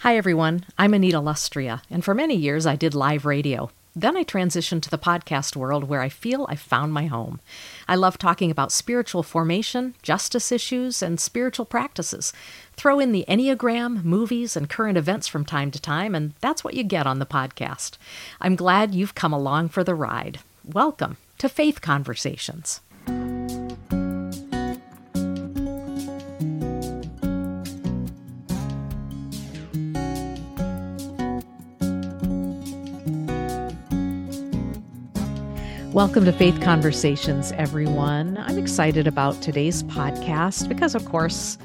Hi, everyone. I'm Anita Lustrea, and for many years I did live radio. Then I transitioned to the podcast world where I feel I found my home. I love talking about spiritual formation, justice issues, and spiritual practices. Throw in the Enneagram, movies, and current events from time to time, and that's what you get on the podcast. I'm glad you've come along for the ride. Welcome to Faith Conversations. Welcome to Faith Conversations, everyone. I'm excited about today's podcast because, of course,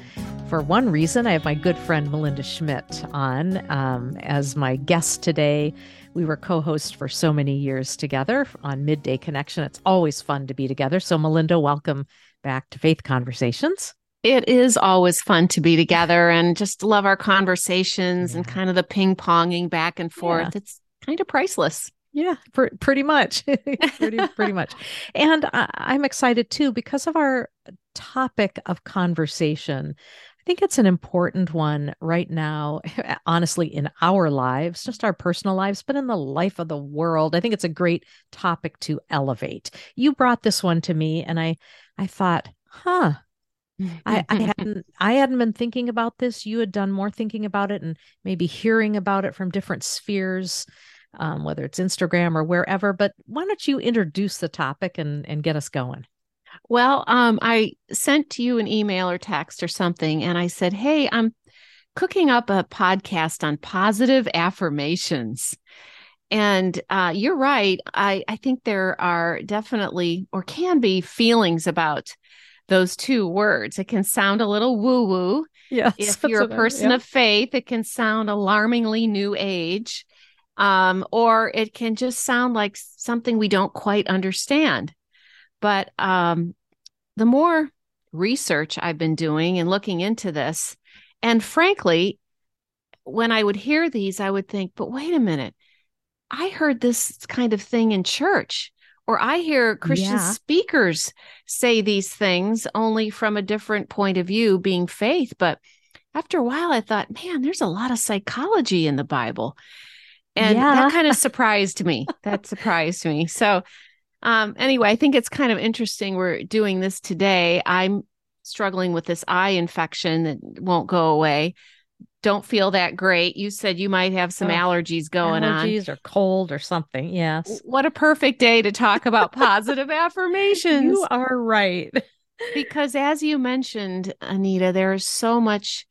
for one reason, I have my good friend Melinda Schmidt on um, as my guest today. We were co hosts for so many years together on Midday Connection. It's always fun to be together. So, Melinda, welcome back to Faith Conversations. It is always fun to be together and just love our conversations yeah. and kind of the ping ponging back and forth. Yeah. It's kind of priceless. Yeah, pr- pretty much. pretty, pretty much. And I- I'm excited too because of our topic of conversation. I think it's an important one right now, honestly, in our lives, just our personal lives, but in the life of the world. I think it's a great topic to elevate. You brought this one to me, and I, I thought, huh, I, I hadn't I hadn't been thinking about this. You had done more thinking about it and maybe hearing about it from different spheres um, whether it's Instagram or wherever. But why don't you introduce the topic and, and get us going? Well, um, I sent you an email or text or something, and I said, Hey, I'm cooking up a podcast on positive affirmations. And uh, you're right. I, I think there are definitely or can be feelings about those two words. It can sound a little woo woo. Yes. If you're a person yeah. of faith, it can sound alarmingly new age um, or it can just sound like something we don't quite understand. But um, the more research I've been doing and looking into this, and frankly, when I would hear these, I would think, but wait a minute, I heard this kind of thing in church. Or I hear Christian yeah. speakers say these things only from a different point of view, being faith. But after a while, I thought, man, there's a lot of psychology in the Bible. And yeah. that kind of surprised me. That surprised me. So, um, anyway, I think it's kind of interesting. We're doing this today. I'm struggling with this eye infection that won't go away. Don't feel that great. You said you might have some oh, allergies going allergies on. or cold or something. Yes. What a perfect day to talk about positive affirmations. You are right. because as you mentioned, Anita, there is so much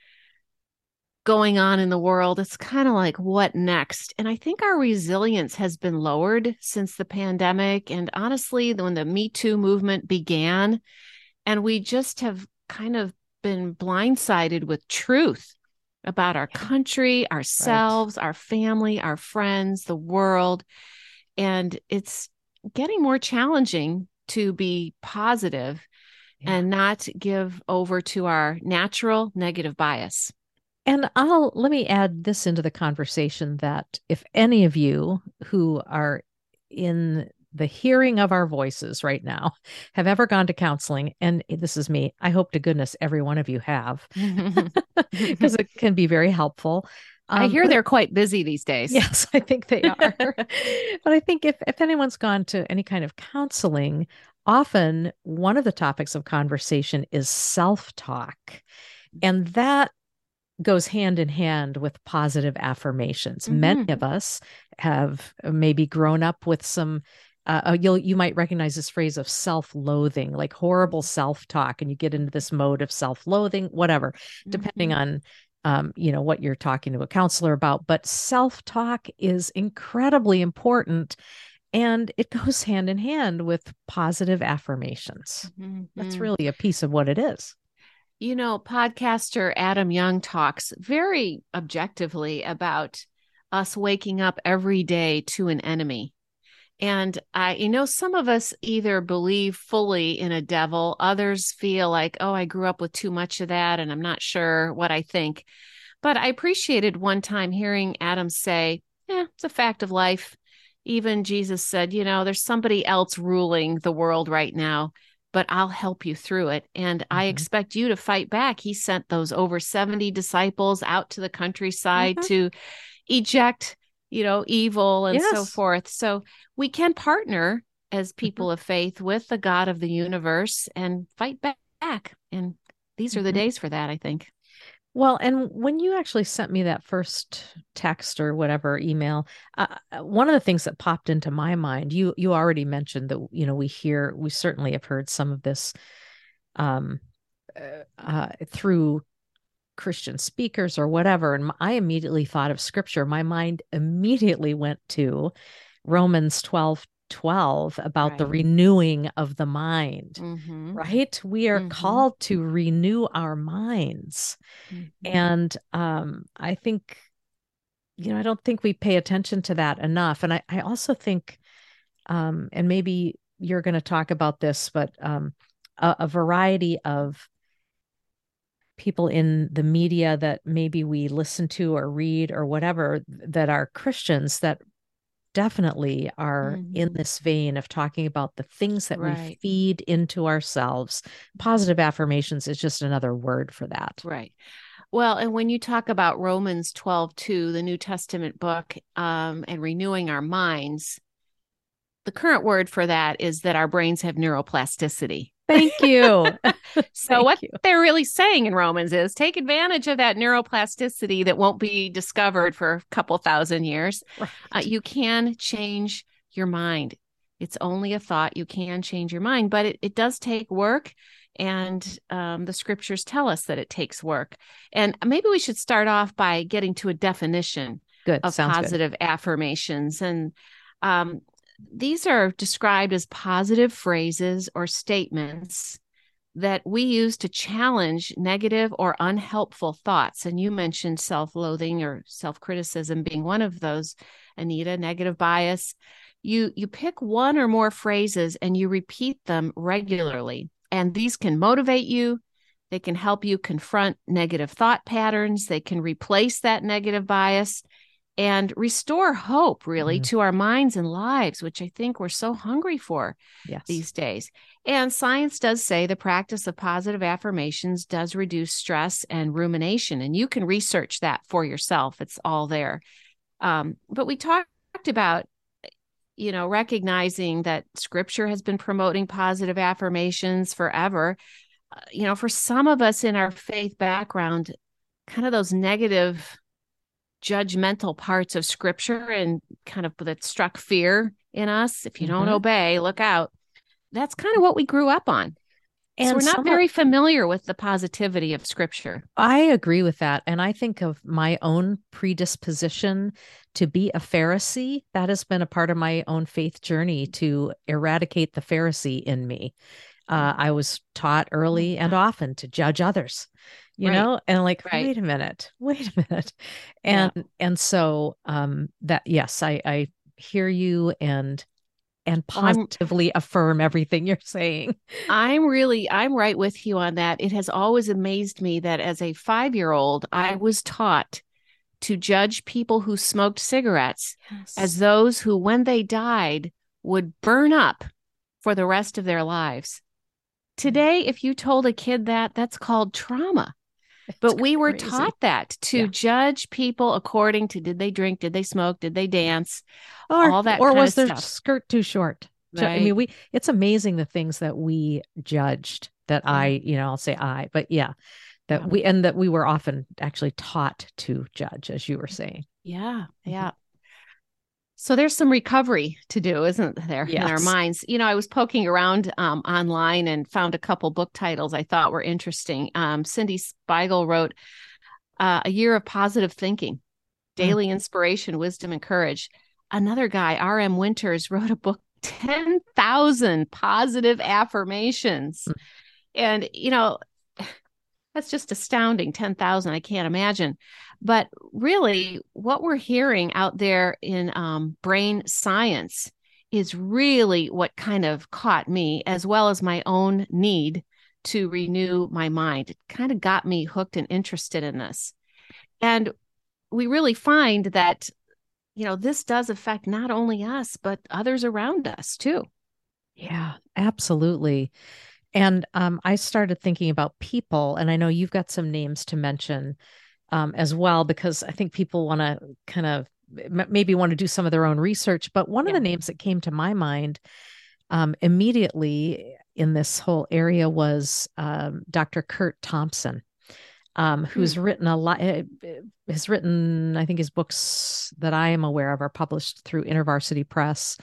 going on in the world, it's kind of like, what next? And I think our resilience has been lowered since the pandemic. And honestly, when the Me Too movement began, and we just have kind of been blindsided with truth about our country, ourselves, right. our family, our friends, the world. And it's getting more challenging to be positive yeah. and not give over to our natural negative bias. And I'll let me add this into the conversation that if any of you who are in the hearing of our voices right now have ever gone to counseling, and this is me, I hope to goodness every one of you have, because it can be very helpful. Um, I hear they're quite busy these days. Yes, I think they are. but I think if, if anyone's gone to any kind of counseling, often one of the topics of conversation is self talk. And that goes hand in hand with positive affirmations. Mm-hmm. Many of us have maybe grown up with some uh, uh, you'll you might recognize this phrase of self-loathing, like horrible self-talk, and you get into this mode of self-loathing, whatever, mm-hmm. depending on um, you know what you're talking to a counselor about. But self-talk is incredibly important, and it goes hand in hand with positive affirmations. Mm-hmm. That's really a piece of what it is. You know, podcaster Adam Young talks very objectively about us waking up every day to an enemy. And I, you know, some of us either believe fully in a devil, others feel like, oh, I grew up with too much of that and I'm not sure what I think. But I appreciated one time hearing Adam say, yeah, it's a fact of life. Even Jesus said, you know, there's somebody else ruling the world right now but I'll help you through it. And mm-hmm. I expect you to fight back. He sent those over 70 disciples out to the countryside mm-hmm. to eject, you know, evil and yes. so forth. So we can partner as mm-hmm. people mm-hmm. of faith with the God of the universe and fight back. And these are the mm-hmm. days for that, I think. Well, and when you actually sent me that first text or whatever email, uh, uh, one of the things that popped into my mind, you you already mentioned that you know we hear we certainly have heard some of this um, uh, uh, through Christian speakers or whatever, and I immediately thought of scripture. My mind immediately went to Romans twelve 12 about right. the renewing of the mind, mm-hmm. right? We are mm-hmm. called to renew our minds. Mm-hmm. And um, I think, you know, I don't think we pay attention to that enough. And I, I also think, um, and maybe you're going to talk about this, but um, a, a variety of people in the media that maybe we listen to or read or whatever that are Christians that definitely are mm-hmm. in this vein of talking about the things that right. we feed into ourselves. Positive affirmations is just another word for that. Right. Well, and when you talk about Romans 12, 2, the New Testament book, um, and renewing our minds, the current word for that is that our brains have neuroplasticity. Thank you. so Thank what you. they're really saying in Romans is take advantage of that neuroplasticity that won't be discovered for a couple thousand years. Right. Uh, you can change your mind. It's only a thought. You can change your mind, but it, it does take work. And um, the scriptures tell us that it takes work. And maybe we should start off by getting to a definition good. of Sounds positive good. affirmations. And um, these are described as positive phrases or statements that we use to challenge negative or unhelpful thoughts. And you mentioned self loathing or self criticism being one of those, Anita, negative bias. You, you pick one or more phrases and you repeat them regularly. And these can motivate you. They can help you confront negative thought patterns. They can replace that negative bias and restore hope really mm-hmm. to our minds and lives which i think we're so hungry for yes. these days and science does say the practice of positive affirmations does reduce stress and rumination and you can research that for yourself it's all there um, but we talked about you know recognizing that scripture has been promoting positive affirmations forever uh, you know for some of us in our faith background kind of those negative judgmental parts of scripture and kind of that struck fear in us. If you mm-hmm. don't obey, look out. That's kind of what we grew up on. And so we're not very familiar with the positivity of scripture. I agree with that. And I think of my own predisposition to be a Pharisee. That has been a part of my own faith journey to eradicate the Pharisee in me. Uh, I was taught early and often to judge others you right. know and like right. wait a minute wait a minute and yeah. and so um that yes i i hear you and and positively I'm, affirm everything you're saying i'm really i'm right with you on that it has always amazed me that as a 5 year old i was taught to judge people who smoked cigarettes yes. as those who when they died would burn up for the rest of their lives mm. today if you told a kid that that's called trauma but we were taught that to yeah. judge people according to did they drink, did they smoke, did they mm-hmm. dance, or all that, or was their stuff. skirt too short? Right. I mean, we it's amazing the things that we judged that yeah. I, you know, I'll say I, but yeah, that yeah. we and that we were often actually taught to judge, as you were saying. Yeah, mm-hmm. yeah. So there's some recovery to do, isn't there, yes. in our minds? You know, I was poking around um, online and found a couple book titles I thought were interesting. Um, Cyndie Spiegel wrote uh, "A Year of Positive Thinking: Daily mm. Inspiration, Wisdom, and Courage." Another guy, R.M. Winters, wrote a book, 10,000 Positive Affirmations. Mm. And, you know, that's just astounding 10,000 I can't imagine but really, what we're hearing out there in um, brain science is really what kind of caught me, as well as my own need to renew my mind. It kind of got me hooked and interested in this. And we really find that, you know, this does affect not only us, but others around us too. Yeah, absolutely. And um, I started thinking about people, and I know you've got some names to mention um, as well, because I think people want to kind of maybe want to do some of their own research. But one yeah. of the names that came to my mind um, immediately in this whole area was um, Dr. Kurt Thompson. Um, who's hmm. written a lot eh, eh, has written i think his books that i am aware of are published through intervarsity press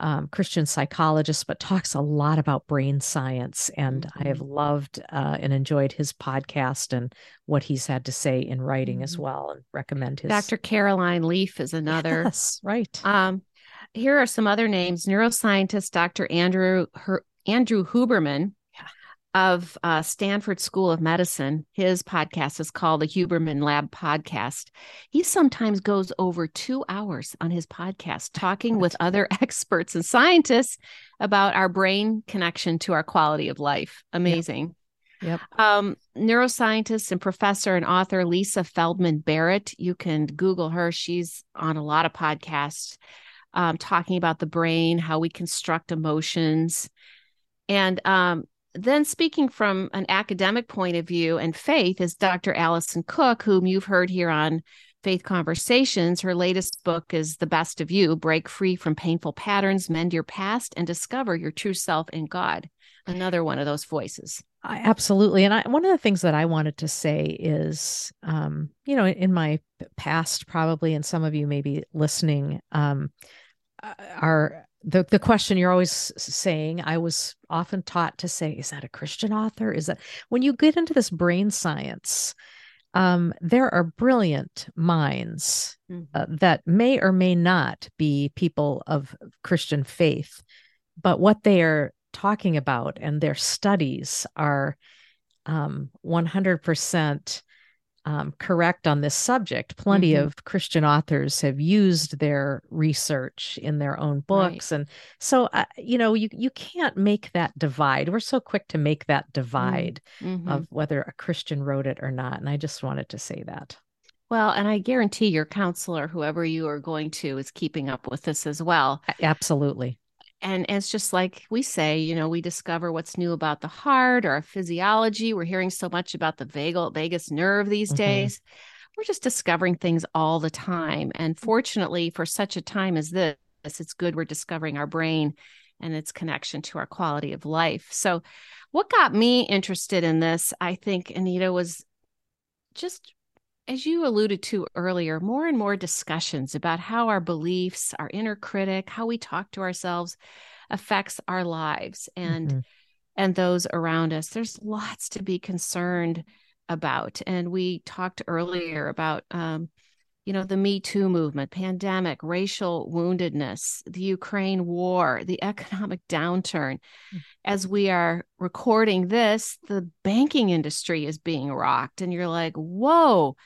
um, Christian psychologist, but talks a lot about brain science. And mm-hmm. I have mm-hmm. loved uh, and enjoyed his podcast and what he's had to say in writing mm-hmm. as well, and recommend his. Dr. Caroline Leaf is another. Yes, right. Um, here are some other names: neuroscientist Dr. Andrew Her- Andrew Huberman of uh, Stanford School of Medicine. His podcast is called the Huberman Lab Podcast. He sometimes goes over two hours on his podcast talking with other experts and scientists about our brain connection to our quality of life. Amazing. Yep. yep. Um, neuroscientist and professor and author Lisa Feldman Barrett. You can Google her. She's on a lot of podcasts um, talking about the brain, how we construct emotions. And um, then speaking from an academic point of view and faith is Dr. Alison Cook, whom you've heard here on Faith Conversations. Her latest book is The Best of You Break Free from Painful Patterns, Mend Your Past, and Discover Your True Self in God. Another one of those voices. I, absolutely. And I, one of the things that I wanted to say is, um, you know, in, in my past, probably, and some of you may be listening, um, are the the question you're always saying i was often taught to say is that a christian author is that when you get into this brain science um, there are brilliant minds mm-hmm. uh, that may or may not be people of christian faith but what they are talking about and their studies are um, 100% um, correct on this subject. Plenty mm-hmm. of Christian authors have used their research in their own books, right. and so uh, you know you you can't make that divide. We're so quick to make that divide mm-hmm. of whether a Christian wrote it or not, and I just wanted to say that. Well, and I guarantee your counselor, whoever you are going to, is keeping up with this as well. Absolutely and it's just like we say you know we discover what's new about the heart or physiology. We're hearing so much about the vagal vagus nerve these mm-hmm. days. We're just discovering things all the time. And fortunately for such a time as this it's good we're discovering our brain and its connection to our quality of life. So what got me interested in this i think anita was just as you alluded to earlier, more and more discussions about how our beliefs, our inner critic, how we talk to ourselves affects our lives and mm-hmm. and those around us. There's lots to be concerned about. And we talked earlier about um, you know, the Me Too movement, pandemic, racial woundedness, the Ukraine war, the economic downturn. Mm-hmm. As we are recording this, the banking industry is being rocked. And you're like, whoa,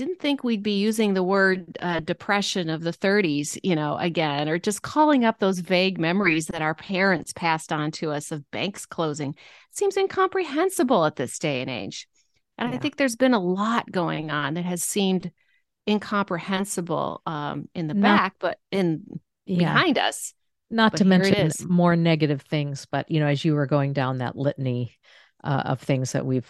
didn't think we'd be using the word uh, depression of the 30s, you know, again, or just calling up those vague memories that our parents passed on to us of banks closing. It seems incomprehensible at this day and age. And yeah. I think there's been a lot going on that has seemed incomprehensible um, in the back, but in yeah. behind us. Not but to mention more negative things, but you know, as you were going down that litany uh, of things that we've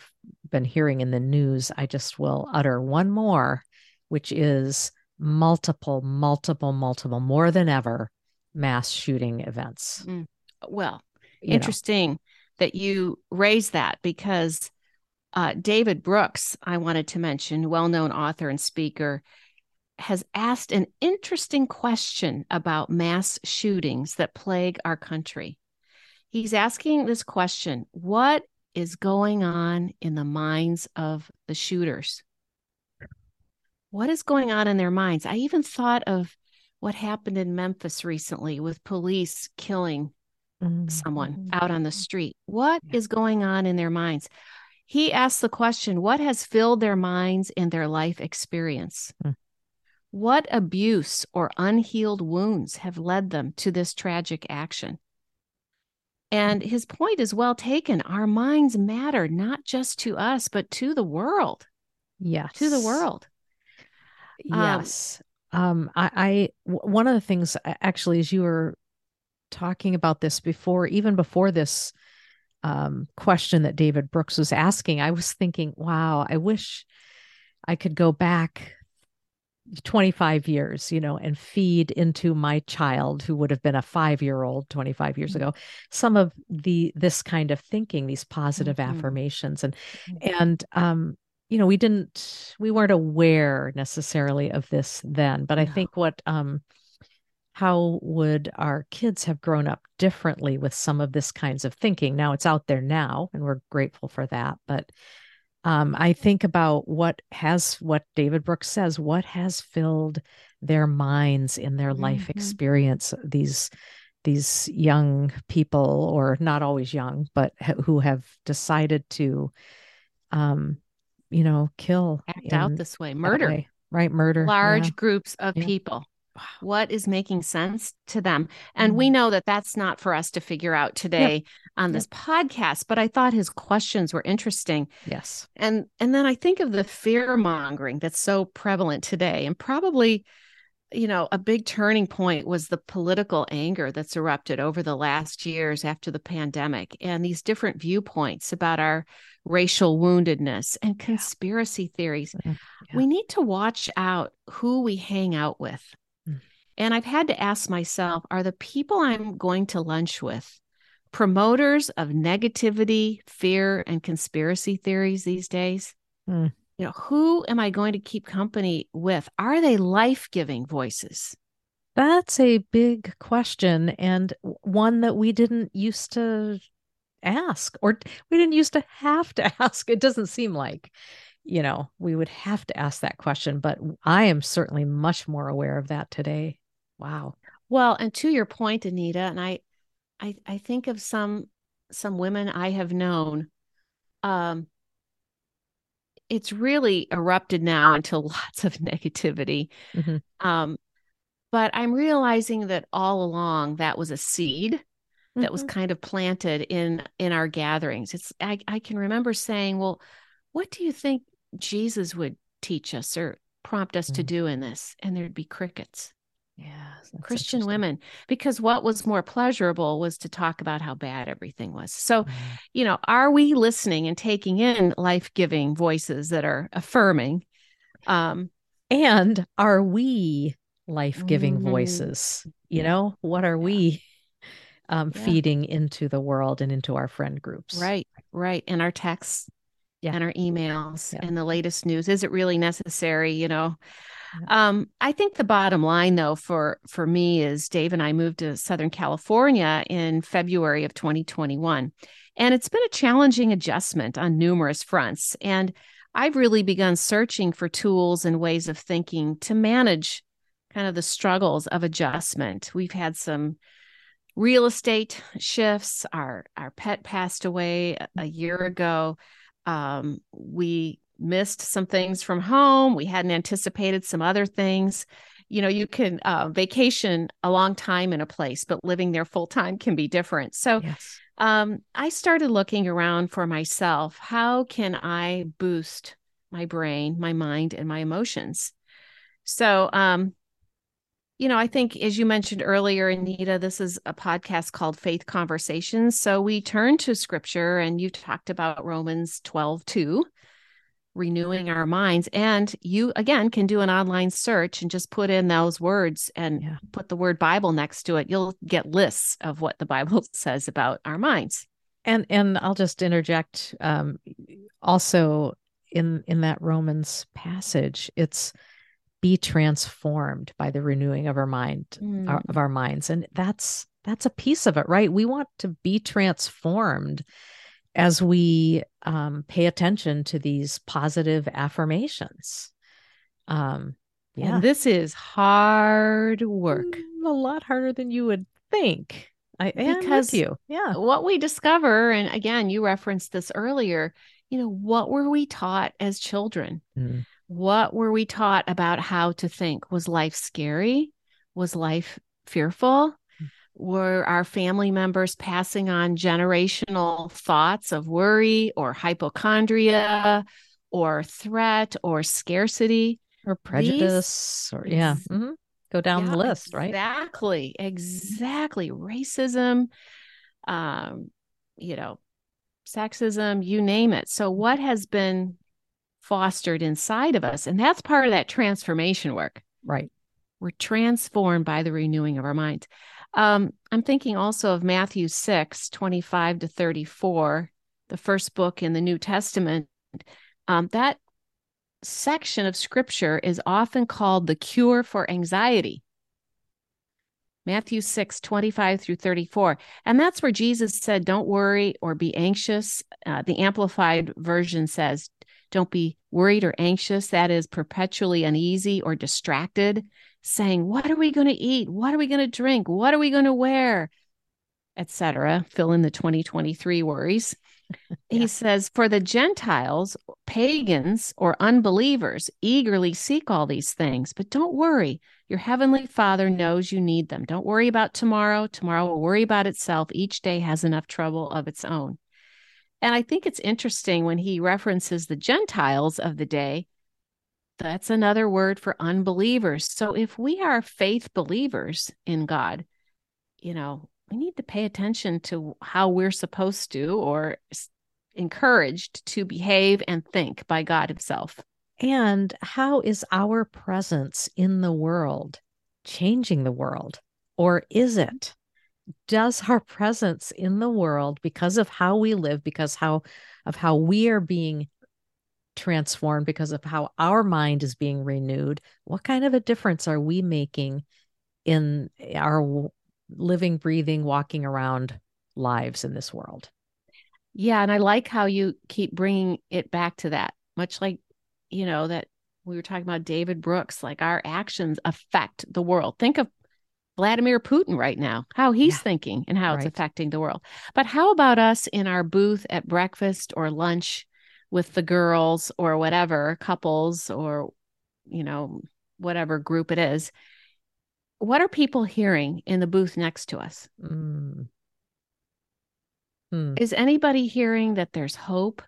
been hearing in the news, I just will utter one more, which is multiple, multiple, multiple, more than ever, mass shooting events. Mm. Well, you interesting know. that you raise that because uh, David Brooks, I wanted to mention, well known author and speaker, has asked an interesting question about mass shootings that plague our country. He's asking this question What is going on in the minds of the shooters? What is going on in their minds? I even thought of what happened in Memphis recently with police killing mm-hmm. someone out on the street. What yeah. is going on in their minds? He asked the question what has filled their minds in their life experience? Mm. What abuse or unhealed wounds have led them to this tragic action? And his point is well taken. Our minds matter not just to us, but to the world. Yes. To the world. Yes. Um, um I, I one of the things actually, as you were talking about this before, even before this um, question that David Brooks was asking, I was thinking, wow, I wish I could go back 25 years, you know, and feed into my child who would have been a 5-year-old 25 years mm-hmm. ago some of the this kind of thinking, these positive mm-hmm. affirmations and mm-hmm. and um you know, we didn't we weren't aware necessarily of this then, but no. I think what um how would our kids have grown up differently with some of this kinds of thinking? Now it's out there now and we're grateful for that, but um, I think about what has what David Brooks says, what has filled their minds in their mm-hmm. life experience. These these young people, or not always young, but who have decided to, um, you know, kill, act out this way, murder, way. right? Murder, large yeah. groups of yeah. people what is making sense to them and mm-hmm. we know that that's not for us to figure out today yep. on this yep. podcast but i thought his questions were interesting yes and and then i think of the fear mongering that's so prevalent today and probably you know a big turning point was the political anger that's erupted over the last years after the pandemic and these different viewpoints about our racial woundedness and conspiracy yeah. theories yeah. we need to watch out who we hang out with and I've had to ask myself are the people I'm going to lunch with promoters of negativity, fear, and conspiracy theories these days? Mm. You know, who am I going to keep company with? Are they life giving voices? That's a big question and one that we didn't used to ask or we didn't used to have to ask. It doesn't seem like, you know, we would have to ask that question, but I am certainly much more aware of that today. Wow. Well, and to your point, Anita, and I, I, I think of some some women I have known. Um, it's really erupted now into lots of negativity. Mm-hmm. Um, but I'm realizing that all along that was a seed mm-hmm. that was mm-hmm. kind of planted in in our gatherings. It's I, I can remember saying, "Well, what do you think Jesus would teach us or prompt us mm-hmm. to do in this?" And there'd be crickets. Yeah. Christian women, because what was more pleasurable was to talk about how bad everything was. So, mm-hmm. you know, are we listening and taking in life giving voices that are affirming? Um, and are we life giving mm-hmm. voices? You know, what are yeah. we um, yeah. feeding into the world and into our friend groups? Right, right. And our texts yeah. and our emails and the latest news. Is it really necessary? You know, um, I think the bottom line, though, for for me is Dave and I moved to Southern California in February of 2021, and it's been a challenging adjustment on numerous fronts. And I've really begun searching for tools and ways of thinking to manage kind of the struggles of adjustment. We've had some real estate shifts. Our our pet passed away a year ago. Um, we missed some things from home. We hadn't anticipated some other things. You know, you can uh, vacation a long time in a place, but living there full time can be different. So, yes. um, I started looking around for myself. How can I boost my brain, my mind, and my emotions? So, um, you know, I think as you mentioned earlier, Anita, this is a podcast called Faith Conversations. So we turn to scripture and you talked about Romans 12, 2 renewing our minds. And you, again, can do an online search and just put in those words and yeah. put the word Bible next to it. You'll get lists of what the Bible says about our minds. And and I'll just interject um, also in in that Romans passage, it's be transformed by the renewing of our mind mm. our, of our minds and that's that's a piece of it right we want to be transformed as we um, pay attention to these positive affirmations. Um, yeah, and this is hard work, mm, a lot harder than you would think. I because you, yeah. What we discover, and again, you referenced this earlier. You know, what were we taught as children? Mm. What were we taught about how to think? Was life scary? Was life fearful? Were our family members passing on generational thoughts of worry or hypochondria or threat or scarcity or prejudice These, or yeah mm-hmm. go down yeah, the list right exactly exactly racism um you know sexism, you name it. So, what has been fostered inside of us? And that's part of that transformation work. Right. We're transformed by the renewing of our minds. Um, I'm thinking also of Matthew 6, 25 to 34, the first book in the New Testament. Um, that section of scripture is often called the cure for anxiety. Matthew 6, 25 through 34. And that's where Jesus said, Don't worry or be anxious. Uh, the Amplified Version says, Don't be worried or anxious. That is perpetually uneasy or distracted, saying, What are we going to eat? What are we going to drink? What are we going to wear? Etc. Fill in the 2023 worries. He says, For the Gentiles, pagans, or unbelievers eagerly seek all these things, but don't worry. Your heavenly Father knows you need them. Don't worry about tomorrow. Tomorrow will worry about itself. Each day has enough trouble of its own. And I think it's interesting when he references the Gentiles of the day. That's another word for unbelievers. So if we are faith believers in God, you know, we need to pay attention to how we're supposed to or encouraged to behave and think by God Himself. And how is our presence in the world changing the world? Or is mm-hmm. it? Does our presence in the world, because of how we live, because how of how we are being transformed, because of how our mind is being renewed, what kind of a difference are we making in our living, breathing, walking around lives in this world. Yeah. And I like how you keep bringing it back to that, much like, you know, that we were talking about David Brooks, like our actions affect the world. Think of Vladimir Putin right now, how he's yeah. thinking and how right. it's affecting the world. But how about us in our booth at breakfast or lunch with the girls or whatever, couples or, you know, whatever group it is? what are people hearing in the booth next to us? Mm. Mm. Is anybody hearing that there's hope,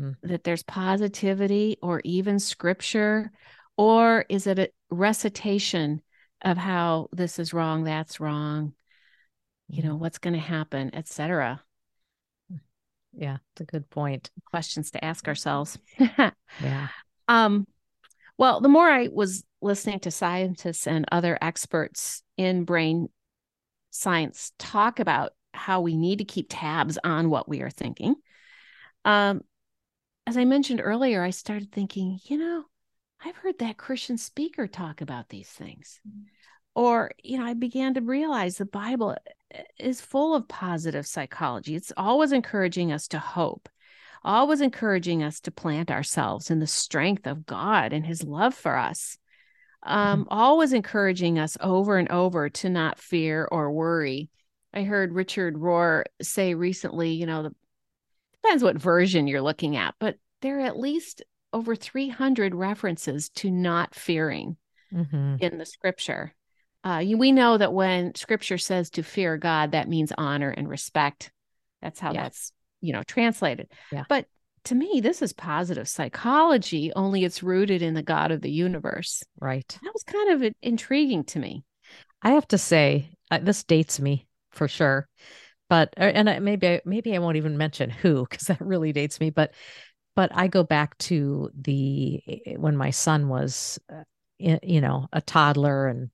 mm. that there's positivity, or even scripture? Or is it a recitation of how this is wrong, that's wrong, you know, mm. what's going to happen, etc.? Yeah, it's a good point. Questions to ask ourselves. yeah. Um, well, the more I was listening to scientists and other experts in brain science talk about how we need to keep tabs on what we are thinking, um, as I mentioned earlier, I started thinking, you know, I've heard that Christian speaker talk about these things. Or, you know, I began to realize the Bible uh, is full of positive psychology. It's always encouraging us to hope always encouraging us to plant ourselves in the strength of God and his love for us. Um, mm-hmm. always encouraging us over and over to not fear or worry. I heard Richard Rohr say recently, you know, the, depends what version you're looking at, but there are at least over 300 references to not fearing mm-hmm. in the scripture. Uh, we know that when scripture says to fear God, that means honor and respect. That's how yes. that's you know translated yeah. but to me this is positive psychology only it's rooted in the god of the universe right that was kind of intriguing to me i have to say uh, this dates me for sure but uh, and I, maybe I, maybe I won't even mention who because that really dates me but but I go back to the eh, when my son was uh, you know a toddler and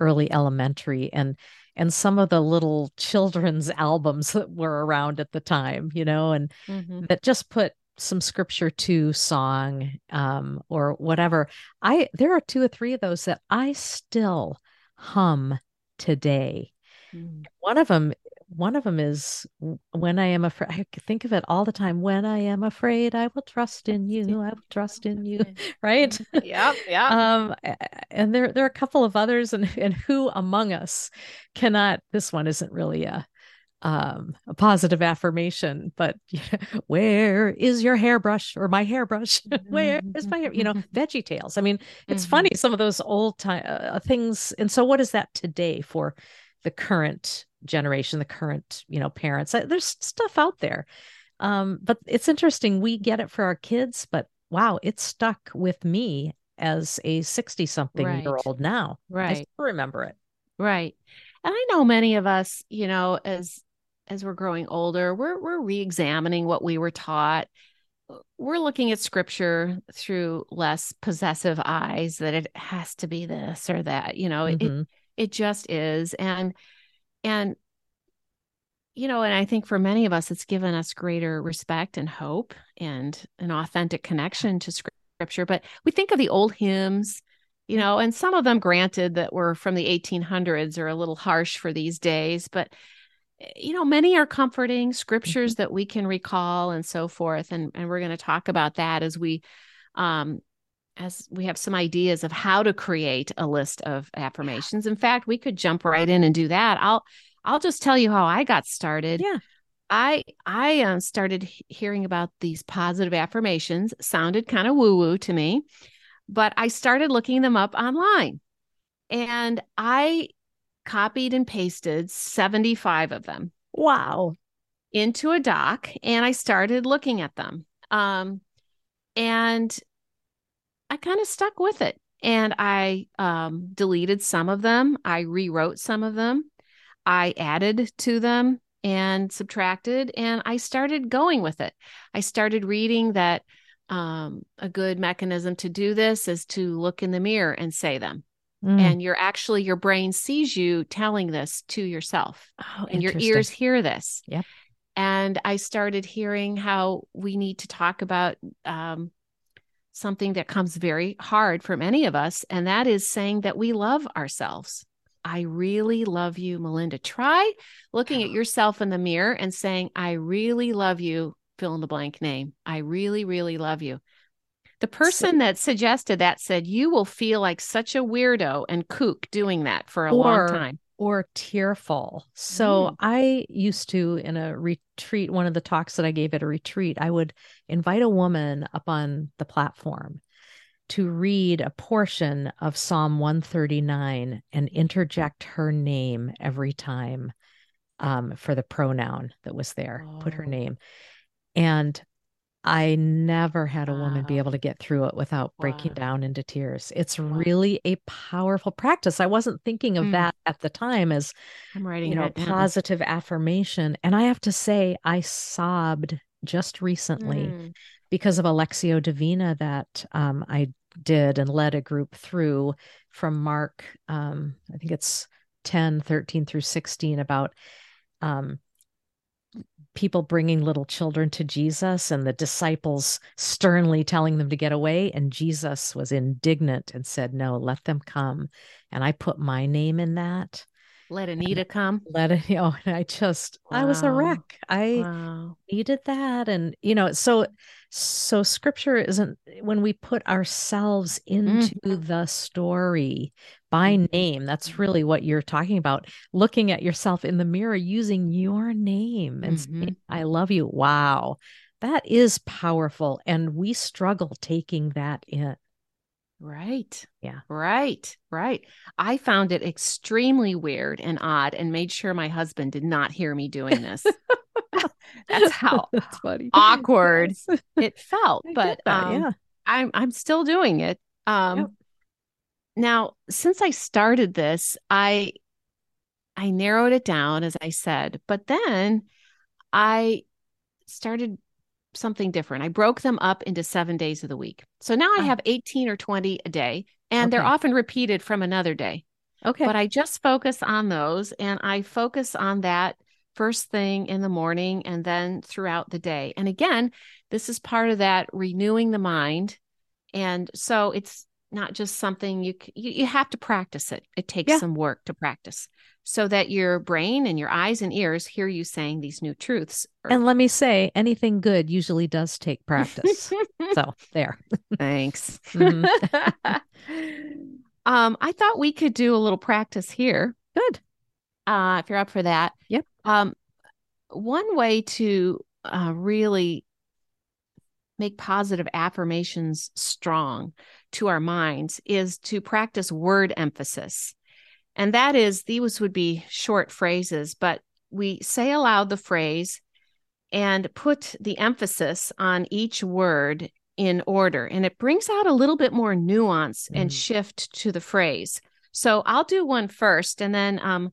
early elementary and and some of the little children's albums that were around at the time, you know, and mm-hmm. that just put some scripture to song um, or whatever. I there are two or three of those that I still hum today. Mm. One of them one of them is when I am afraid. I think of it all the time. When I am afraid, I will trust in you. I will trust in you. Right? Yeah, yeah. um, and there there are a couple of others, and and who among us cannot? This one isn't really a um a positive affirmation but where is your hairbrush or my hairbrush where is my hair you know veggie tales i mean it's mm-hmm. funny some of those old time uh, things and so what is that today for the current generation, the current, you know, parents. There's stuff out there. Um, but it's interesting. We get it for our kids, but wow, it stuck with me as a 60 something right. year old now. Right. I still remember it. Right. And I know many of us, you know, as as we're growing older, we're we're re-examining what we were taught. We're looking at scripture through less possessive eyes that it has to be this or that. You know, mm-hmm. it it just is. And and you know, and I think for many of us, it's given us greater respect and hope and an authentic connection to scripture. But we think of the old hymns, you know, and some of them, granted, that were from the 1800s are a little harsh for these days, but you know, many are comforting scriptures mm-hmm. that we can recall and so forth. And, and we're going to talk about that as we, um, as we have some ideas of how to create a list of affirmations. In fact, we could jump right in and do that. I'll, I'll just tell you how I got started. Yeah. I I um, started hearing about these positive affirmations. Sounded kind of woo woo to me, but I started looking them up online, and I copied and pasted seventy five of them. Wow! Into a doc, and I started looking at them. Um, and I kind of stuck with it, and I um, deleted some of them. I rewrote some of them. I added to them and subtracted, and I started going with it. I started reading that um, a good mechanism to do this is to look in the mirror and say them. Mm. And you're actually, your brain sees you telling this to yourself, oh, and your ears hear this. Yep. And I started hearing how we need to talk about um, something that comes very hard for many of us, and that is saying that we love ourselves. I really love you, Melinda. Try looking at uh-huh. yourself in the mirror and saying, I really love you, fill in the blank name. I really, really love you. The person so, that suggested that said, You will feel like such a weirdo and kook doing that for a long time. Or tearful. So mm. I used to, in a retreat, one of the talks that I gave at a retreat, I would invite a woman up on the platform to read a portion of Psalm 139 and interject her name every time um, for the pronoun that was there, oh. put her oh. name. And I never had a woman be able to get through it without breaking wow. down into tears. It's wow. really a powerful practice. I wasn't thinking of mm. that at the time as I'm writing you know positive affirmation. And I have to say, I sobbed just recently mm. because of a Lectio Divina that um, I did and led a group through from Mark, um, I think it's 10, 13 through 16 about um, people bringing little children to Jesus and the disciples sternly telling them to get away. And Jesus was indignant and said, No, let them come. And I put my name in that. Let Anita come. Let it, you know, and I just, wow. I was a wreck. I wow. needed that. And, you know, so, so scripture isn't when we put ourselves into mm. the story by mm-hmm. name. That's mm-hmm. really what you're talking about. Looking at yourself in the mirror using your name and mm-hmm. saying, I love you. Wow. That is powerful. And we struggle taking that in. Right. Yeah. Right. Right. I found it extremely weird and odd and made sure my husband did not hear me doing this. That's how That's funny. awkward it felt. But um, yeah. I'm I'm still doing it. Um yep. now since I started this, I I narrowed it down as I said, but then I started something different. I broke them up into seven days of the week. So now I ah. have 18 or 20 a day, and okay. they're often repeated from another day. Okay. But I just focus on those and I focus on that first thing in the morning and then throughout the day. And again, this is part of that renewing the mind. And so it's not just something you you, you have to practice it. It takes yeah. some work to practice so that your brain and your eyes and ears hear you saying these new truths. And let me say, anything good usually does take practice. so there. Thanks. Mm-hmm. um, I thought we could do a little practice here. Good. Uh, if you're up for that. Yep. Um, one way to uh, really make positive affirmations strong to our minds is to practice word emphasis. And that is, these would be short phrases, but we say aloud the phrase and put the emphasis on each word in order. And it brings out a little bit more nuance mm. and shift to the phrase. So I'll do one first, and then um,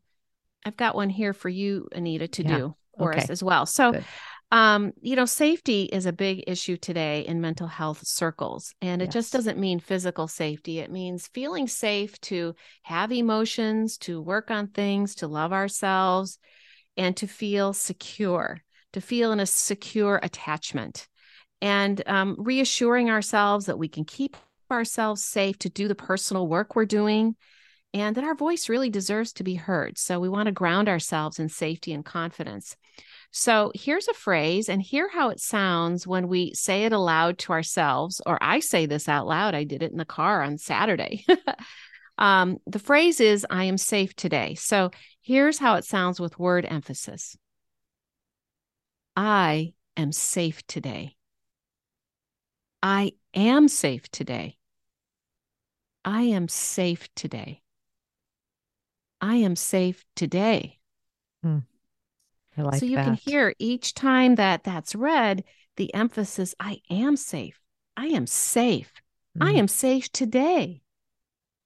I've got one here for you, Anita, to yeah. do. for Okay. us as well. So, Good. um, you know, safety is a big issue today in mental health circles. And it just doesn't mean physical safety. It means feeling safe to have emotions, to work on things, to love ourselves, and to feel secure, to feel in a secure attachment. And um, reassuring ourselves that we can keep ourselves safe to do the personal work we're doing and that our voice really deserves to be heard. So we want to ground ourselves in safety and confidence. So here's a phrase, and hear how it sounds when we say it aloud to ourselves, or I say this out loud. I did it in the car on Saturday. um, the phrase is, I am safe today. So here's how it sounds with word emphasis I am safe today. I am safe today. I am safe today. I am safe today. I like that. so you that. can hear each time that that's read the emphasis I am safe. I am safe. I Mm, am safe today.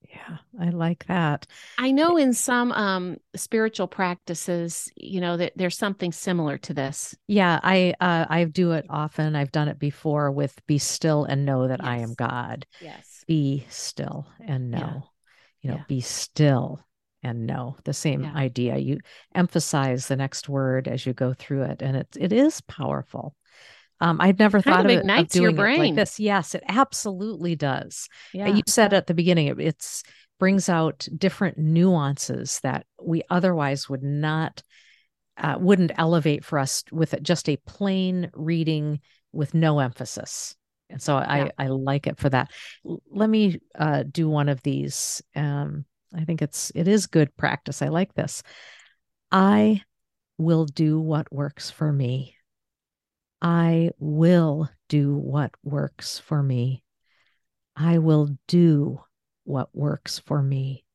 Yeah, I like that. I know in some um spiritual practices, you know, that there's something similar to this. Yeah, I uh, I do it often. I've done it before with "Be still and know that I am God." Yes. Be still and Yeah. know. You know, Yeah. be still and know The same Yeah. idea. You emphasize the next word as you go through it, and it it is powerful. Um, I'd never kind thought of it of doing it like this. Yes, it absolutely does. Uh, Yeah. You said at the beginning, it it's brings out different nuances that we otherwise would not uh, wouldn't elevate for us with just a plain reading with no emphasis. And so I Yeah. I like it for that. Let me uh, do one of these. Um, I think it's it is good practice. I like this. I will do what works for me. I will do what works for me. I will do what works for me.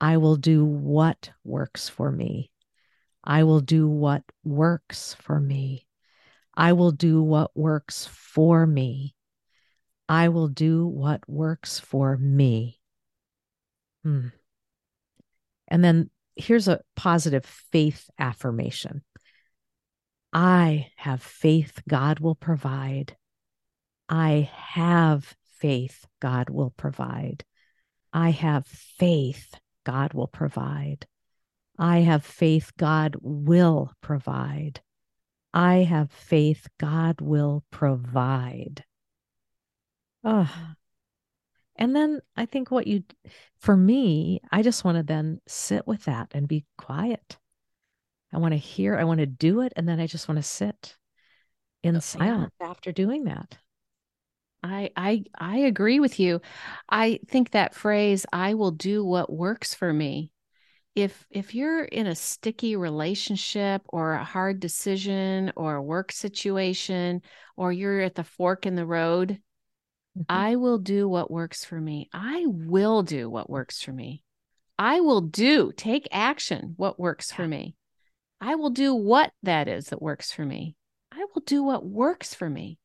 I will do what works for me. I will do what works for me. I will do what works for me. I will do what works for me. Hmm. And then here's a positive faith affirmation I have faith God will provide. I have faith God will provide. I have faith God will provide. I have faith God will provide. I have faith God will provide. Oh. And then I think what you, for me, I just want to then sit with that and be quiet. I want to hear, I want to do it. And then I just want to sit in oh, yeah. silence after doing that. I I I agree with you. I think that phrase I will do what works for me. If if you're in a sticky relationship or a hard decision or a work situation or you're at the fork in the road, I will do what works for me. I will do what works for me. I will do, take action what works for me. I will do what that is that works for me. I will do what works for me.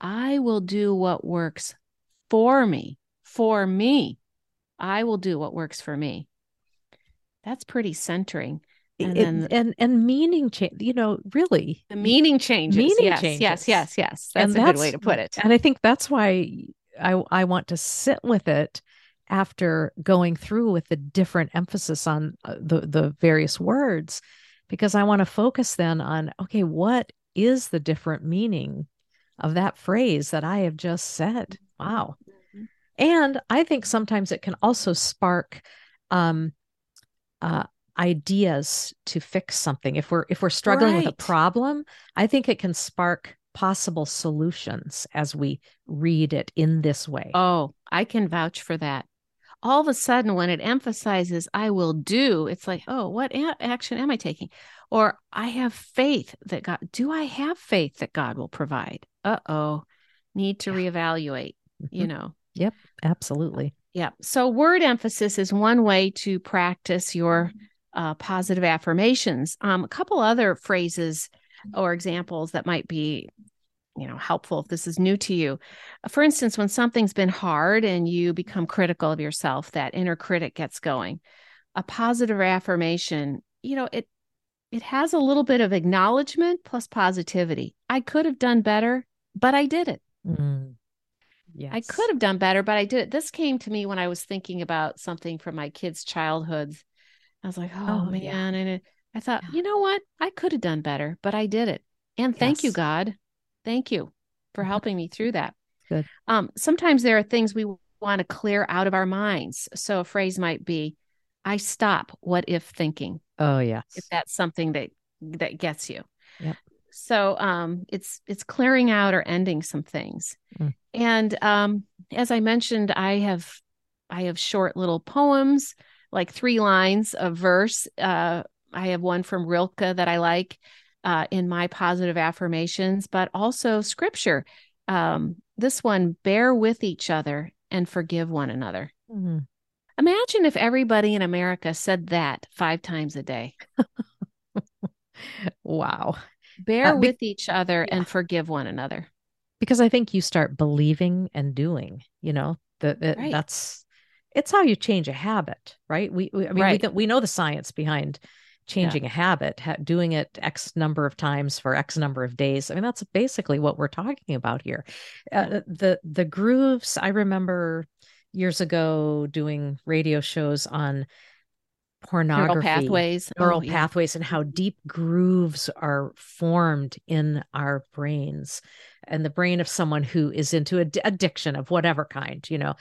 I will do what works for me. For me. I will do what works for me. That's pretty centering. And It- then and and meaning change, you know, really the meaning changes. meaning yes, yes, changes. yes, yes. That's And a good way to put it. And I think that's why I I want to sit with it after going through with the different emphasis on uh, the the various words because I want to focus then on okay, what is the different meaning of that phrase that I have just said? Wow. Mhm. And I think sometimes it can also spark um uh ideas to fix something. If we're if we're struggling with a problem, I think it can spark possible solutions as we read it in this way. Oh, I can vouch for that. All of a sudden, when it emphasizes I will do, it's like, oh, what a- action am I taking? Or I have faith that God, do I have faith that God will provide? Uh oh, need to Yeah. reevaluate, you Mhm. know. Absolutely. yep So, word emphasis is one way to practice your uh, positive affirmations. Um, a couple other phrases or examples that might be, you know, helpful if this is new to you. For instance, when something's been hard and you become critical of yourself, that inner critic gets going. A positive affirmation, you know, it it has a little bit of acknowledgement plus positivity. I could have done better, but I did it. Mm. Yes. I could have done better, but I did it. This came to me when I was thinking about something from my kids' childhoods. I was like, oh, Oh, man. yeah. And it, I thought, Yeah. you know what? I could have done better, but I did it. And thank you, God. Thank you for Mhm. helping me through that. Good. Um, sometimes there are things we want to clear out of our minds. So a phrase might be, I stop what if thinking Oh, yes. if that's something that that gets you. Yep. So um it's it's clearing out or ending some things. Mm. And um as I mentioned I have I have short little poems like 3 lines of verse. Uh I have one from Rilke that I like uh in my positive affirmations but also scripture. Um this one bear with each other and forgive one another. Mhm. Imagine if everybody in America said that 5 times a day. Wow. bear Uh, be- with each other Yeah. and forgive one another Because I think you start believing and doing, you know, that that- Right. that's it's how you change a habit, right? We, we I mean, we, Right. can- we know the science behind changing a habit, ha- doing it X number of times for X number of days. I mean, that's basically what we're talking about here. Uh, the the grooves. I remember years ago doing radio shows on pornography, neural pathways neural Oh, yeah. pathways and how deep grooves are formed in our brains and the brain of someone who is into ad- addiction of whatever kind you know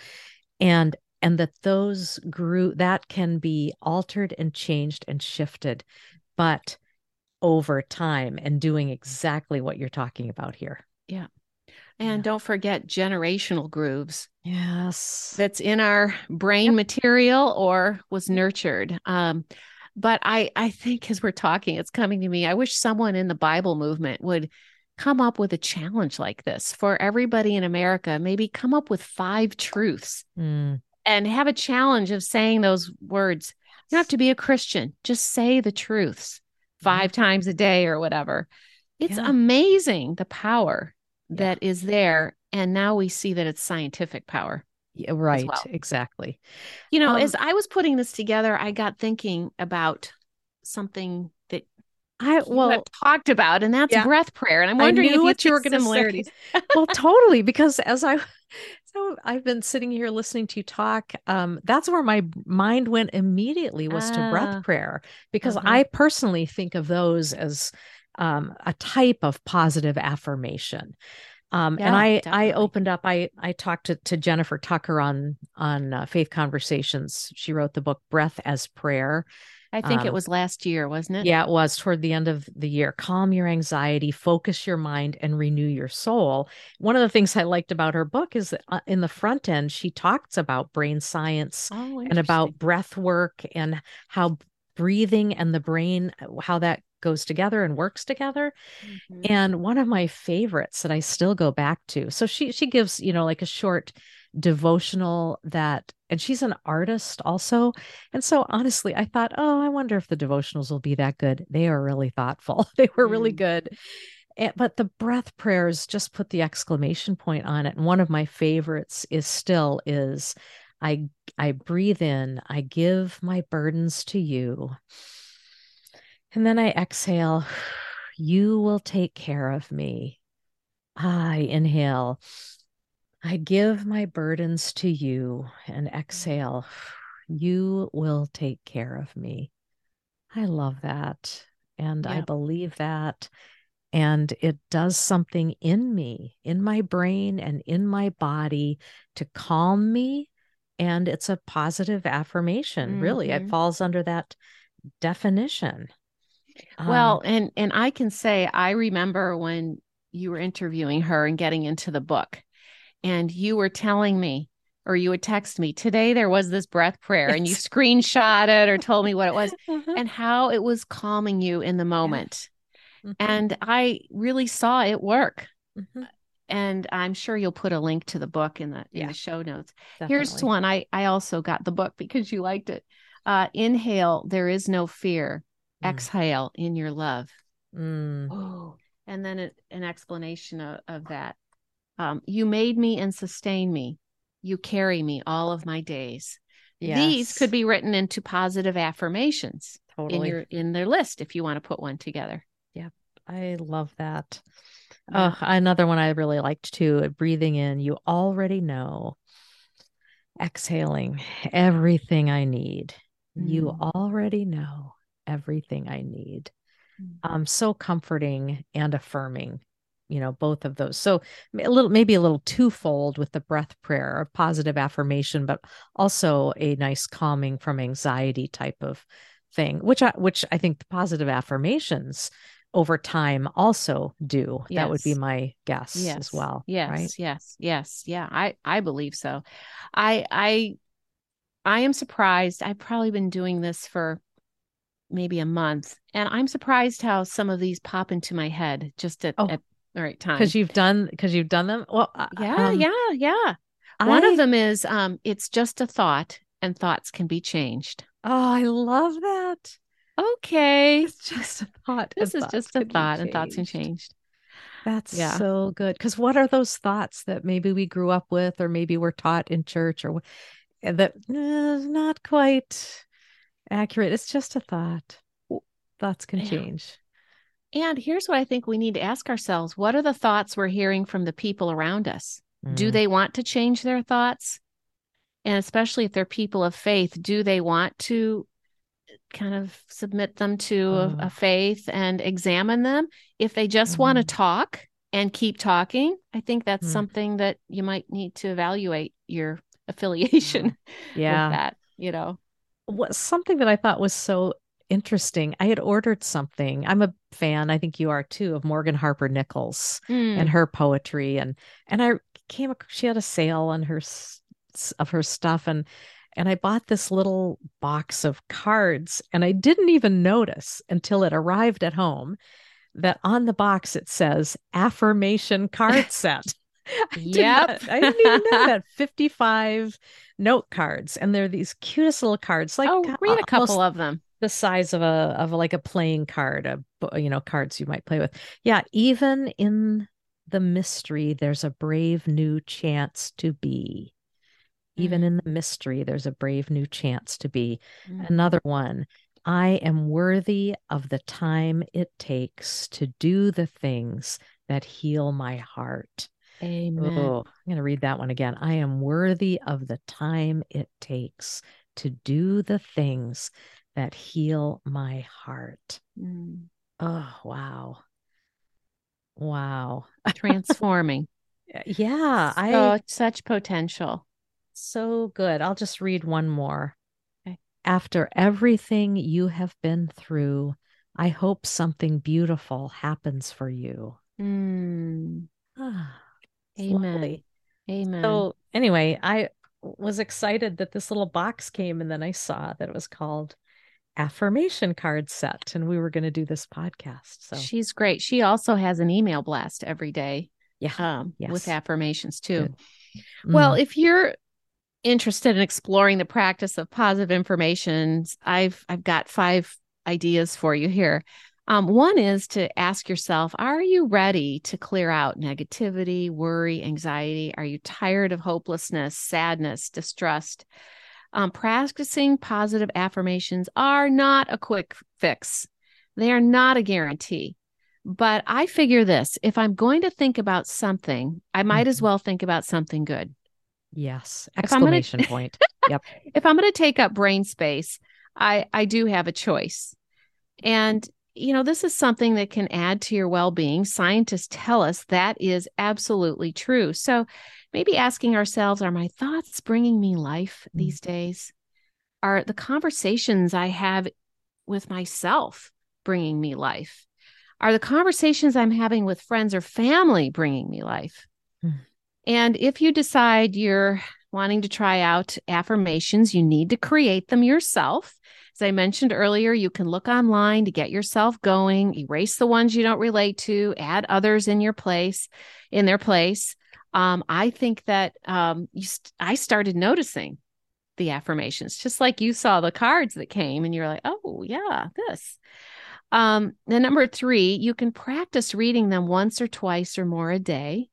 and and that those groove that can be altered and changed and shifted but over time and doing exactly what you're talking about here. Yeah. And Yeah. don't forget generational grooves yes. that's in our brain Yep. material or was nurtured. Um but i i think as we're talking it's coming to me i wish someone in the bible movement would come up with a challenge like this for everybody in america. Maybe come up with five truths Mm, and have a challenge of saying those words you don't have to be a christian just say the truths five times a day or whatever it's Yeah. amazing the power Yeah. that is there and now we see that it's scientific power yeah, right well. exactly you know Um, as i was putting this together i got thinking about something that i well have talked about and that's Yeah. breath prayer and i'm wondering what you were going to similarities well, totally, because as I so I've been sitting here listening to you talk. Um, that's where my mind went immediately was to Ah, breath prayer because uh-huh. I personally think of those as um, a type of positive affirmation. Um, and Yeah, I I definitely. opened up. I I talked to to Jennifer Tucker on on uh, Faith Conversations. She wrote the book Breath as Prayer. I think it um, was last year wasn't it Yeah, it was toward the end of the year. Calm your anxiety, focus your mind, and renew your soul. One of the things I liked about her book is that uh, in the front end, she talks about brain science oh and about breath work and how breathing and the brain, uh, how that goes together and works together. Mhm. And one of my favorites that I still go back to. So she she gives, you know, like a short devotional that and she's an artist also. And so honestly, I thought, "Oh, I wonder if the devotionals will be that good." They are really thoughtful. They were really Mm. good. And, but the breath prayers just put the exclamation point on it. And one of my favorites is still is I I breathe in, I give my burdens to you. And then I exhale, you will take care of me. I inhale, I give my burdens to you. And exhale, you will take care of me. I love that. And I believe that. And it does something in me, in my brain and in my body to calm me. And it's a positive affirmation. Really, it Mhm. falls under that definition. Um, Well, and and I can say I remember when you were interviewing her and getting into the book, and you were telling me, or you would text me today there was this breath prayer, and you screenshot it or told me what it was, mhm, and how it was calming you in the moment. mhm, And I really saw it work. mhm, And I'm sure you'll put a link to the book in the in Yeah. the show notes. Here's one. I I also got the book because you liked it. Uh, inhale, there is no fear. Mm. Exhale in your love. Mm, Oh, and then it, an explanation of, of that. Um, you made me and sustain me. You carry me all of my days. These could be written into positive affirmations. totally. in your in their list if you want to put one together. Yeah, I love that. Yeah. Oh, another one I really liked too. Breathing in, you already know. Exhaling, everything I need. You Mm. already know everything I need. Mm. Um, so comforting and affirming, you know, both of those. So a little, maybe a little twofold with the breath prayer, a positive affirmation, but also a nice calming from anxiety type of thing, which I, which I think the positive affirmations over time also do. That would be my guess Yes. as well. Yes. Right. Yes. Yes. Yeah. I I believe so. I I I am surprised. I've probably been doing this for maybe a month, and I'm surprised how some of these pop into my head just at, Oh, at the right time. Because you've done because you've done them. Well, uh, yeah, um, yeah, yeah. One I- of them is um, it's just a thought, and thoughts can be changed. Oh, I love that. Okay, It's just a thought. this is just a thought, and thoughts can changed. That's Yeah. so good. Because what are those thoughts that maybe we grew up with, or maybe we're taught in church, or that eh, not quite accurate? It's just a thought. Thoughts can Yeah. change. And here's what I think we need to ask ourselves: What are the thoughts we're hearing from the people around us? Do Mm. they want to change their thoughts? And especially if they're people of faith, do they want to kind of submit them to a, Oh. a faith and examine them? If they just want to Mhm. talk and keep talking, I think that's Mm. something that you might need to evaluate your affiliation Yeah. with that, you know. what something that I thought was so interesting. I had ordered something. I'm a fan, I think you are too, of Morgan Harper Nichols Mm. and her poetry and and I came she had a sale on her of her stuff and and I bought this little box of cards and I didn't even notice until it arrived at home that on the box it says affirmation card set. I did Yep. not- I didn't even know that 55 note cards and they're these cutest little cards like oh, read a couple almost of them. The size of a of like a playing card a you know cards you might play with yeah even in the mystery there's a brave new chance to be even Mm. in the mystery there's a brave new chance to be Mm. another one i am worthy of the time it takes to do the things that heal my heart Amen. Oh, I'm going to read that one again. I am worthy of the time it takes to do the things that heal my heart. Mm. Oh, wow. Wow. Transforming. Yeah, I so such potential. so good. I'll just read one more. Okay. After everything you have been through, I hope something beautiful happens for you. Mm. Ah, Amen. lovely. Amen. So anyway, I was excited that this little box came and then I saw that it was called affirmation card set and we were going to do this podcast. So She's great. She also has an email blast every day yeah. um, with affirmations too. Good. Well, Mm, if you're interested in exploring the practice of positive informations, I've I've got five ideas for you here. Um, one is to ask yourself, are you ready to clear out negativity, worry, anxiety? Are you tired of hopelessness, sadness, distrust? Um, practicing positive affirmations are not a quick fix. They are not a guarantee. But I figure this if I'm going to think about something, I might as Mhm. well think about something good. yes. if gonna- Exclamation point. Yep. If I'm going to take up brain space, I, I do have a choice. And, you know, this is something that can add to your well being. Scientists tell us that is absolutely true. So maybe asking ourselves are my thoughts bringing me life Mm. these days? Are the conversations I have with myself bringing me life? Are the conversations I'm having with friends or family bringing me life? Hmm. And if you decide you're wanting to try out affirmations, you need to create them yourself. As I mentioned earlier, you can look online to get yourself going, erase the ones you don't relate to, add others in your place, in their place. Um, I think that um, st- I started noticing the affirmations, just like you saw the cards that came, and you're like, oh yeah, this. Um, then number three, you can practice reading them once or twice or more a day.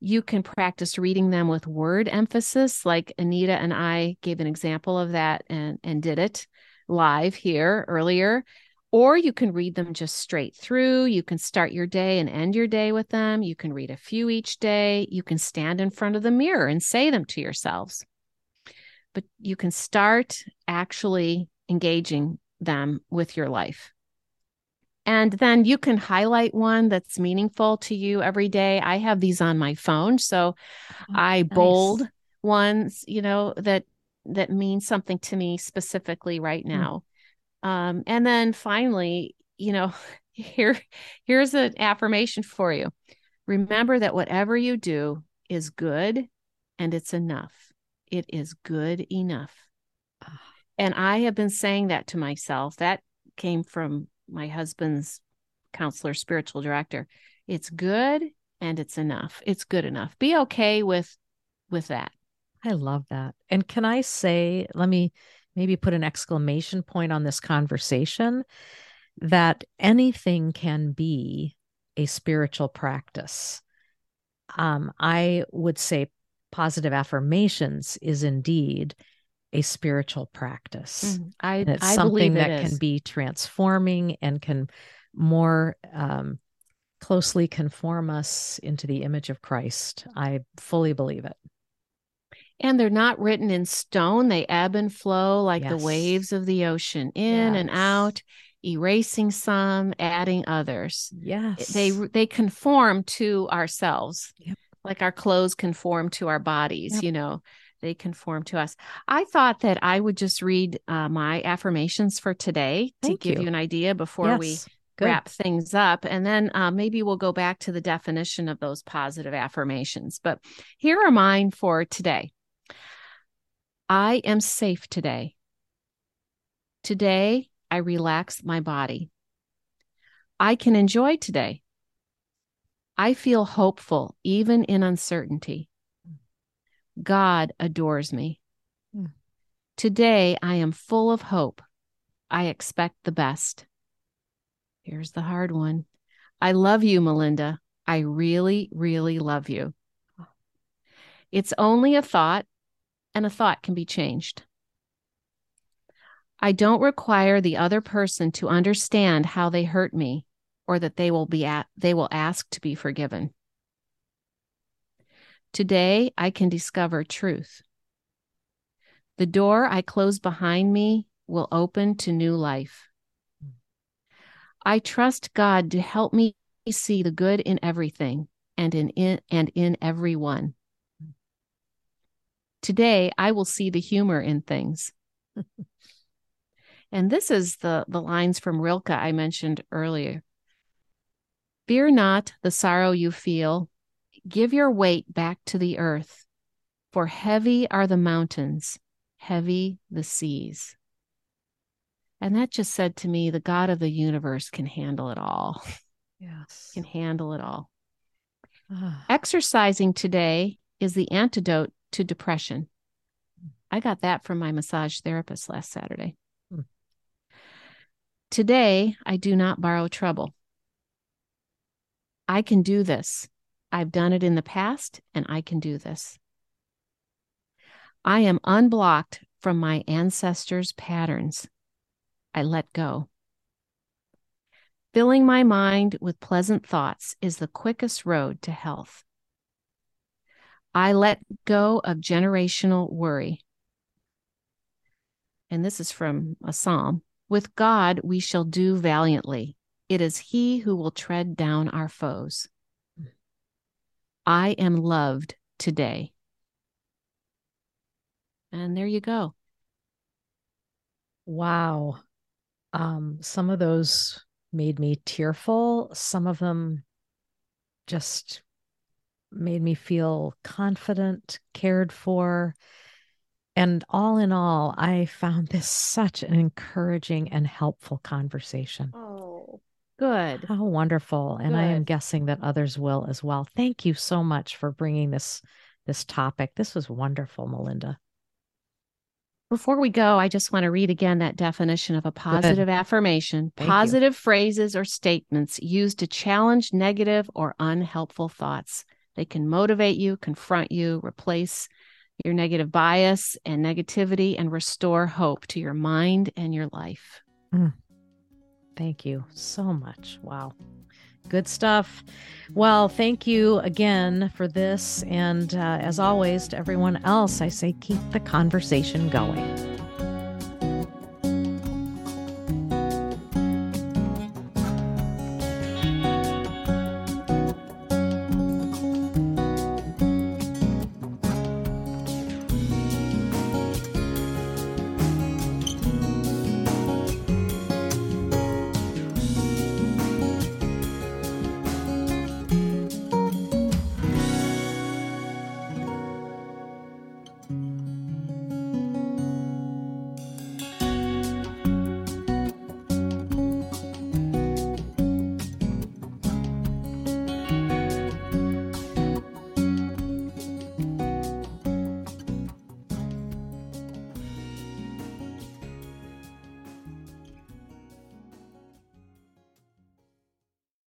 You can practice reading them with word emphasis, like Anita and I gave an example of that and, and did it live here earlier, or you can read them just straight through. You can start your day and end your day with them. You can read a few each day. You can stand in front of the mirror and say them to yourselves. But you can start actually engaging them with your life. And then you can highlight one that's meaningful to you every day. I have these on my phone. So oh, I nice. bold ones, you know, that that mean something to me specifically right hmm. now. Um, and then finally, you know, here here's an affirmation for you. Remember that whatever you do is good and it's enough. It is good enough. Ah. And I have been saying that to myself. That came from my husband's counselor, spiritual director. It's good and it's enough. It's good enough. Be okay with with that. I love that. And can I say, let me maybe put an exclamation point on this conversation that anything can be a spiritual practice. Um, I would say positive affirmations is indeed a spiritual practice. Mm, I, and it's I something that can be transforming and can more um, closely conform us into the image of Christ. I fully believe it. And they're not written in stone. They ebb and flow like yes. the waves of the ocean, in yes. and out, erasing some, adding others. Yes. They they conform to ourselves. Yep. Like our clothes conform to our bodies, yep. you know they conform to us. I thought that I would just read uh, my affirmations for today Thank to give you. you an idea before yes, we good. wrap things up. And then uh, maybe we'll go back to the definition of those positive affirmations. But here are mine for today I am safe today. Today, I relax my body. I can enjoy today. I feel hopeful even in uncertainty. God adores me. Mm. Today, I am full of hope. I expect the best. Here's the hard one I love you, Melinda. I really, really love you. It's only a thought, and a thought can be changed. I don't require the other person to understand how they hurt me or that they will be at, they will ask to be forgiven. Today, I can discover truth. The door I close behind me will open to new life. I trust God to help me see the good in everything and in, in and in everyone. Today, I will see the humor in things. and this is the, the lines from Rilke I mentioned earlier. Fear not the sorrow you feel, Give your weight back to the earth, for heavy are the mountains, heavy the seas. And that just said to me, the God of the universe can handle it all. Yes. Can handle it all. Ah. Exercising today is the antidote to depression. I got that from my massage therapist last Saturday. Hmm. Today, I do not borrow trouble. I can do this. I've done it in the past and I can do this. I am unblocked from my ancestors' patterns. I let go. Filling my mind with pleasant thoughts is the quickest road to health. I let go of generational worry. And this is from a psalm. With God we shall do valiantly. It is He who will tread down our foes. I am loved today. And there you go. Wow. Um, some of those made me tearful. Some of them just made me feel confident, cared for. And all in all, I found this such an encouraging and helpful conversation. Oh, Good. How wonderful. And Good. I am guessing that others will as well. Thank you so much for bringing this this topic. This was wonderful, Melinda. Before we go, I just want to read again that definition of a positive Good. affirmation. Thank positive you. phrases or statements used to challenge negative or unhelpful thoughts. They can motivate you, confront you, replace your negative bias and negativity and restore hope to your mind and your life. Mm. Thank you so much. Wow. Good stuff. Well, thank you again for this. And uh, as always, to everyone else, I say keep the conversation going.